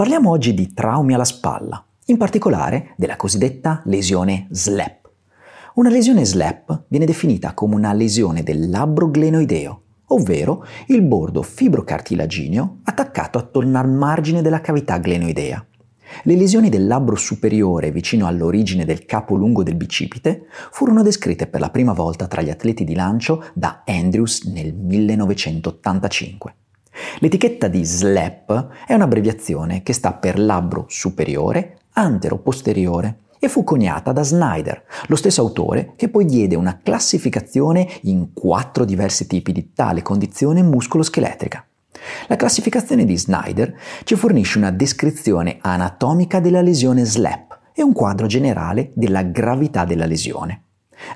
Parliamo oggi di traumi alla spalla, in particolare della cosiddetta lesione SLAP. Una lesione SLAP viene definita come una lesione del labbro glenoideo, ovvero il bordo fibrocartilagineo attaccato attorno al margine della cavità glenoidea. Le lesioni del labbro superiore vicino all'origine del capo lungo del bicipite furono descritte per la prima volta tra gli atleti di lancio da Andrews nel 1985. L'etichetta di SLAP è un'abbreviazione che sta per labbro superiore, antero-posteriore e fu coniata da Snyder, lo stesso autore che poi diede una classificazione in quattro diversi tipi di tale condizione muscoloscheletrica. La classificazione di Snyder ci fornisce una descrizione anatomica della lesione SLAP e un quadro generale della gravità della lesione.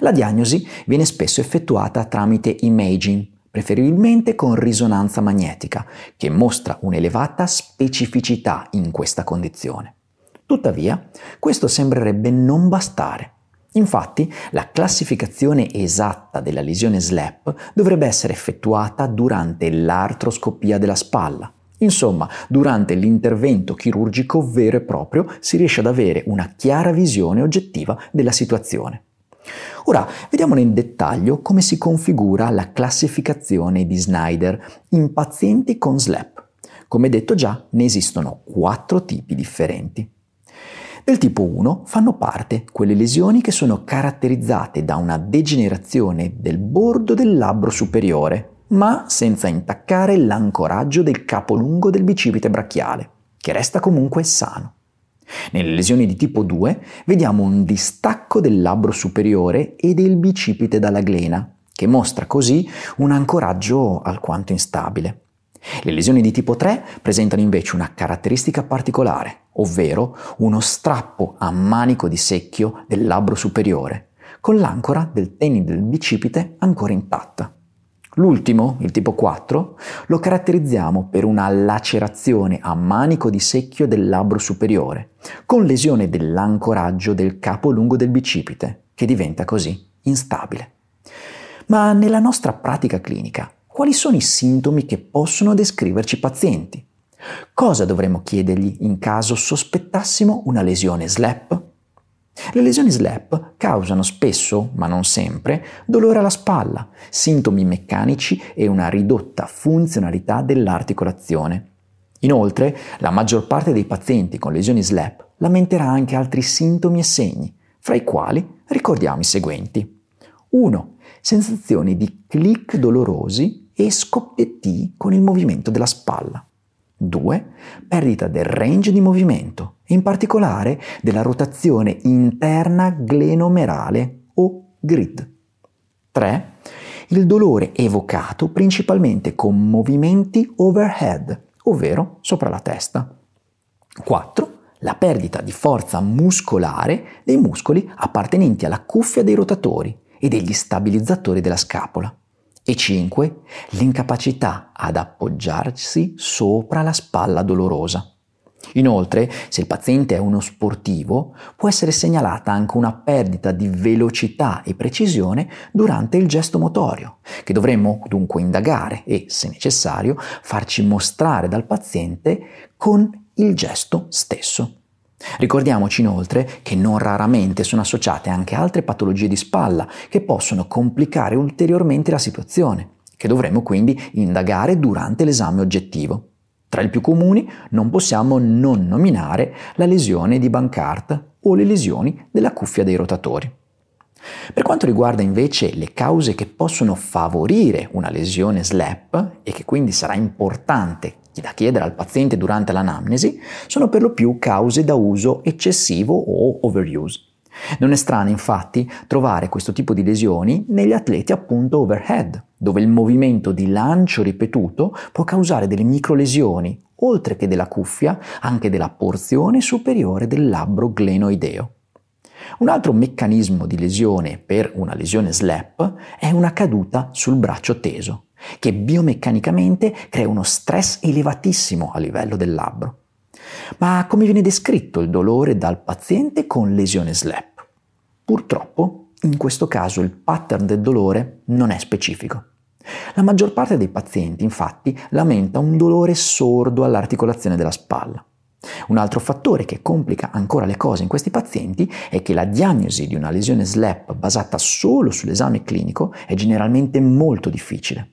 La diagnosi viene spesso effettuata tramite imaging, preferibilmente con risonanza magnetica, che mostra un'elevata specificità in questa condizione. Tuttavia, questo sembrerebbe non bastare. Infatti, la classificazione esatta della lesione SLAP dovrebbe essere effettuata durante l'artroscopia della spalla. Insomma, durante l'intervento chirurgico vero e proprio si riesce ad avere una chiara visione oggettiva della situazione. Ora, vediamo nel dettaglio come si configura la classificazione di Snyder in pazienti con SLAP. Come detto già, ne esistono quattro tipi differenti. Del tipo 1 fanno parte quelle lesioni che sono caratterizzate da una degenerazione del bordo del labbro superiore, ma senza intaccare l'ancoraggio del capo lungo del bicipite brachiale, che resta comunque sano. Nelle lesioni di tipo 2 vediamo un distacco del labbro superiore e del bicipite dalla glena, che mostra così un ancoraggio alquanto instabile. Le lesioni di tipo 3 presentano invece una caratteristica particolare, ovvero uno strappo a manico di secchio del labbro superiore, con l'ancora del tenni del bicipite ancora intatta. L'ultimo, il tipo 4, lo caratterizziamo per una lacerazione a manico di secchio del labbro superiore, con lesione dell'ancoraggio del capo lungo del bicipite, che diventa così instabile. Ma nella nostra pratica clinica, quali sono i sintomi che possono descriverci i pazienti? Cosa dovremmo chiedergli in caso sospettassimo una lesione SLAP? Le lesioni SLAP causano spesso, ma non sempre, dolore alla spalla, sintomi meccanici e una ridotta funzionalità dell'articolazione. Inoltre, la maggior parte dei pazienti con lesioni SLAP lamenterà anche altri sintomi e segni, fra i quali ricordiamo i seguenti. 1. Sensazioni di click dolorosi e scoppietti con il movimento della spalla. 2. Perdita del range di movimento, in particolare della rotazione interna glenomerale o grid. 3. Il dolore evocato principalmente con movimenti overhead, ovvero sopra la testa. 4. La perdita di forza muscolare dei muscoli appartenenti alla cuffia dei rotatori e degli stabilizzatori della scapola. E 5. L'incapacità ad appoggiarsi sopra la spalla dolorosa. Inoltre, se il paziente è uno sportivo, può essere segnalata anche una perdita di velocità e precisione durante il gesto motorio, che dovremmo dunque indagare e, se necessario, farci mostrare dal paziente con il gesto stesso. Ricordiamoci inoltre che non raramente sono associate anche altre patologie di spalla che possono complicare ulteriormente la situazione, che dovremo quindi indagare durante l'esame oggettivo. Tra i più comuni non possiamo non nominare la lesione di Bancart o le lesioni della cuffia dei rotatori. Per quanto riguarda invece le cause che possono favorire una lesione SLAP e che quindi sarà importante da chiedere al paziente durante l'anamnesi sono per lo più cause da uso eccessivo o overuse. Non è strano infatti trovare questo tipo di lesioni negli atleti appunto overhead, dove il movimento di lancio ripetuto può causare delle microlesioni, oltre che della cuffia, anche della porzione superiore del labbro glenoideo. Un altro meccanismo di lesione per una lesione SLAP è una caduta sul braccio teso che biomeccanicamente crea uno stress elevatissimo a livello del labbro. Ma come viene descritto il dolore dal paziente con lesione SLAP? Purtroppo, in questo caso il pattern del dolore non è specifico. La maggior parte dei pazienti, infatti, lamenta un dolore sordo all'articolazione della spalla. Un altro fattore che complica ancora le cose in questi pazienti è che la diagnosi di una lesione SLAP basata solo sull'esame clinico è generalmente molto difficile,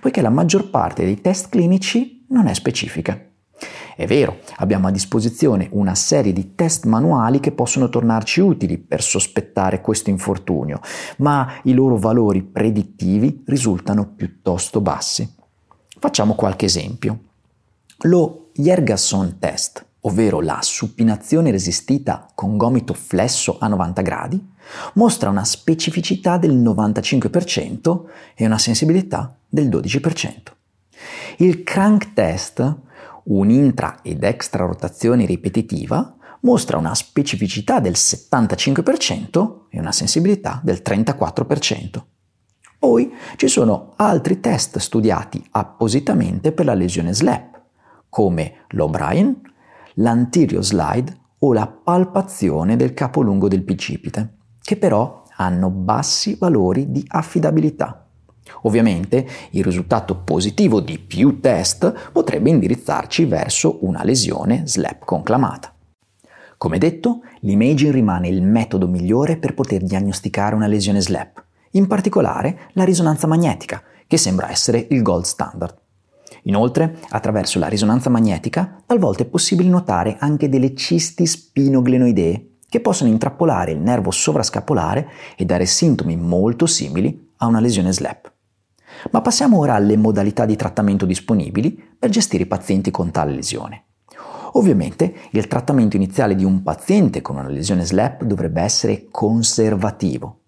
poiché la maggior parte dei test clinici non è specifica. È vero, abbiamo a disposizione una serie di test manuali che possono tornarci utili per sospettare questo infortunio, ma i loro valori predittivi risultano piuttosto bassi. Facciamo qualche esempio. Lo Jergasson test ovvero la supinazione resistita con gomito flesso a 90 gradi, mostra una specificità del 95% e una sensibilità del 12%. Il crank test, un'intra ed extra rotazione ripetitiva, mostra una specificità del 75% e una sensibilità del 34%. Poi ci sono altri test studiati appositamente per la lesione SLAP, come l'O'Brien, l'anterior slide o la palpazione del capolungo del bicipite, che però hanno bassi valori di affidabilità. Ovviamente il risultato positivo di più test potrebbe indirizzarci verso una lesione SLAP conclamata. Come detto, l'imaging rimane il metodo migliore per poter diagnosticare una lesione SLAP, in particolare la risonanza magnetica, che sembra essere il gold standard. Inoltre, attraverso la risonanza magnetica, talvolta è possibile notare anche delle cisti spinoglenoidee che possono intrappolare il nervo sovrascapolare e dare sintomi molto simili a una lesione SLAP. Ma passiamo ora alle modalità di trattamento disponibili per gestire i pazienti con tale lesione. Ovviamente il trattamento iniziale di un paziente con una lesione SLAP dovrebbe essere conservativo.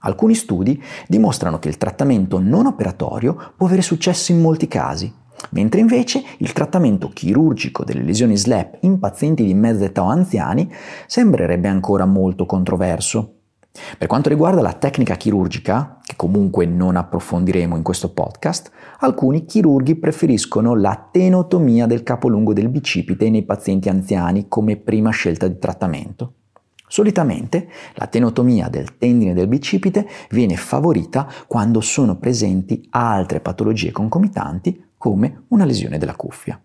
Alcuni studi dimostrano che il trattamento non operatorio può avere successo in molti casi mentre invece il trattamento chirurgico delle lesioni SLAP in pazienti di mezza età o anziani sembrerebbe ancora molto controverso. Per quanto riguarda la tecnica chirurgica, che comunque non approfondiremo in questo podcast, alcuni chirurghi preferiscono la tenotomia del capolungo del bicipite nei pazienti anziani come prima scelta di trattamento. Solitamente la tenotomia del tendine del bicipite viene favorita quando sono presenti altre patologie concomitanti come una lesione della cuffia.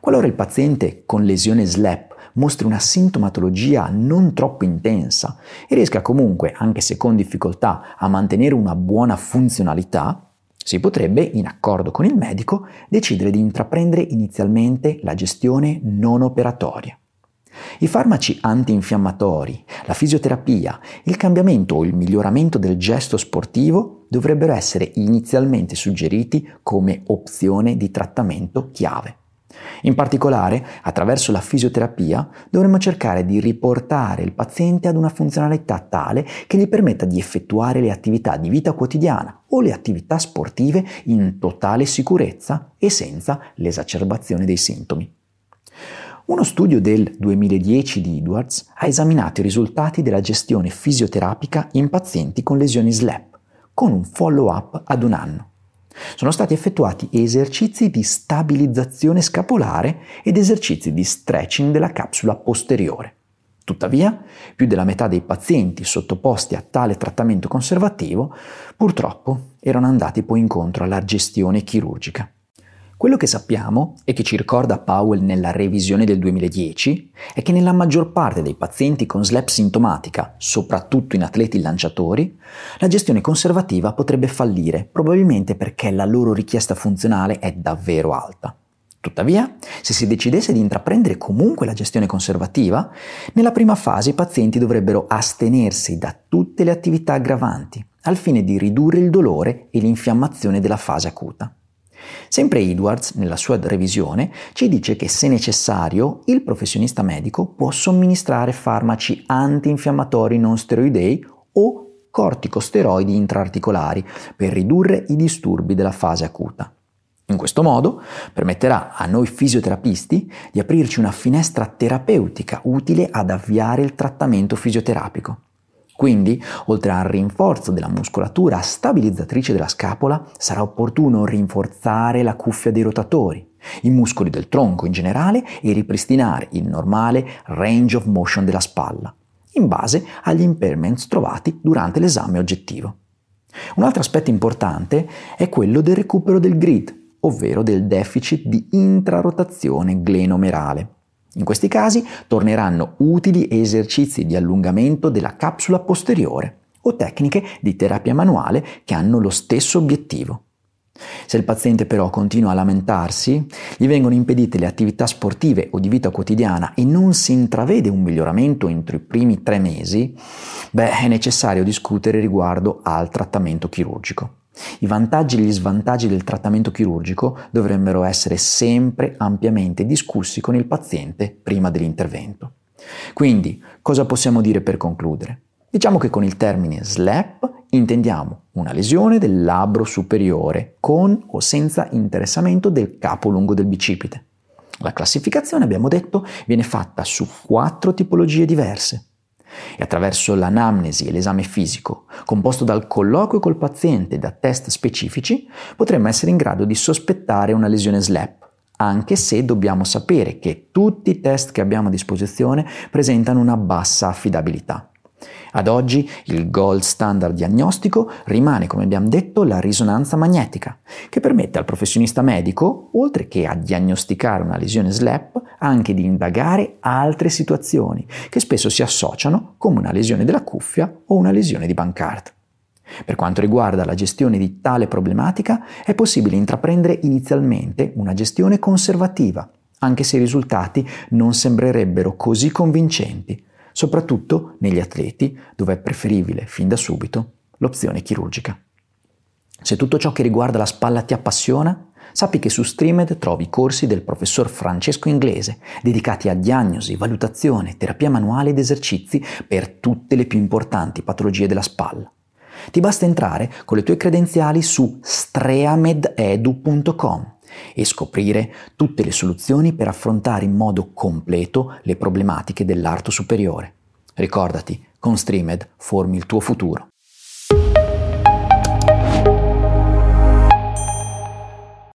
Qualora il paziente con lesione SLAP mostri una sintomatologia non troppo intensa e riesca comunque, anche se con difficoltà, a mantenere una buona funzionalità, si potrebbe, in accordo con il medico, decidere di intraprendere inizialmente la gestione non operatoria. I farmaci antinfiammatori, la fisioterapia, il cambiamento o il miglioramento del gesto sportivo dovrebbero essere inizialmente suggeriti come opzione di trattamento chiave. In particolare, attraverso la fisioterapia dovremmo cercare di riportare il paziente ad una funzionalità tale che gli permetta di effettuare le attività di vita quotidiana o le attività sportive in totale sicurezza e senza l'esacerbazione dei sintomi. Uno studio del 2010 di Edwards ha esaminato i risultati della gestione fisioterapica in pazienti con lesioni SLAP, con un follow-up ad un anno. Sono stati effettuati esercizi di stabilizzazione scapolare ed esercizi di stretching della capsula posteriore. Tuttavia, più della metà dei pazienti sottoposti a tale trattamento conservativo purtroppo erano andati poi incontro alla gestione chirurgica. Quello che sappiamo e che ci ricorda Powell nella revisione del 2010 è che nella maggior parte dei pazienti con SLAP sintomatica, soprattutto in atleti lanciatori, la gestione conservativa potrebbe fallire, probabilmente perché la loro richiesta funzionale è davvero alta. Tuttavia, se si decidesse di intraprendere comunque la gestione conservativa, nella prima fase i pazienti dovrebbero astenersi da tutte le attività aggravanti, al fine di ridurre il dolore e l'infiammazione della fase acuta. Sempre Edwards, nella sua revisione, ci dice che se necessario il professionista medico può somministrare farmaci antinfiammatori non steroidei o corticosteroidi intraarticolari per ridurre i disturbi della fase acuta. In questo modo permetterà a noi fisioterapisti di aprirci una finestra terapeutica utile ad avviare il trattamento fisioterapico. Quindi, oltre al rinforzo della muscolatura stabilizzatrice della scapola, sarà opportuno rinforzare la cuffia dei rotatori, i muscoli del tronco in generale e ripristinare il normale range of motion della spalla, in base agli impairments trovati durante l'esame oggettivo. Un altro aspetto importante è quello del recupero del grid, ovvero del deficit di intrarotazione glenomerale. In questi casi torneranno utili esercizi di allungamento della capsula posteriore o tecniche di terapia manuale che hanno lo stesso obiettivo. Se il paziente però continua a lamentarsi, gli vengono impedite le attività sportive o di vita quotidiana e non si intravede un miglioramento entro i primi tre mesi, beh, è necessario discutere riguardo al trattamento chirurgico. I vantaggi e gli svantaggi del trattamento chirurgico dovrebbero essere sempre ampiamente discussi con il paziente prima dell'intervento. Quindi, cosa possiamo dire per concludere? Diciamo che con il termine SLAP intendiamo una lesione del labbro superiore con o senza interessamento del capo lungo del bicipite. La classificazione, abbiamo detto, viene fatta su quattro tipologie diverse e attraverso l'anamnesi e l'esame fisico, composto dal colloquio col paziente e da test specifici, potremmo essere in grado di sospettare una lesione SLAP, anche se dobbiamo sapere che tutti i test che abbiamo a disposizione presentano una bassa affidabilità. Ad oggi il gold standard diagnostico rimane, come abbiamo detto, la risonanza magnetica, che permette al professionista medico, oltre che a diagnosticare una lesione SLAP, anche di indagare altre situazioni che spesso si associano come una lesione della cuffia o una lesione di Bankart. Per quanto riguarda la gestione di tale problematica, è possibile intraprendere inizialmente una gestione conservativa, anche se i risultati non sembrerebbero così convincenti, soprattutto negli atleti dove è preferibile fin da subito l'opzione chirurgica. Se tutto ciò che riguarda la spalla ti appassiona, sappi che su Streamed trovi corsi del professor Francesco Inglese dedicati a diagnosi, valutazione, terapia manuale ed esercizi per tutte le più importanti patologie della spalla. Ti basta entrare con le tue credenziali su streamededu.com e scoprire tutte le soluzioni per affrontare in modo completo le problematiche dell'arto superiore. Ricordati, con Streamed formi il tuo futuro.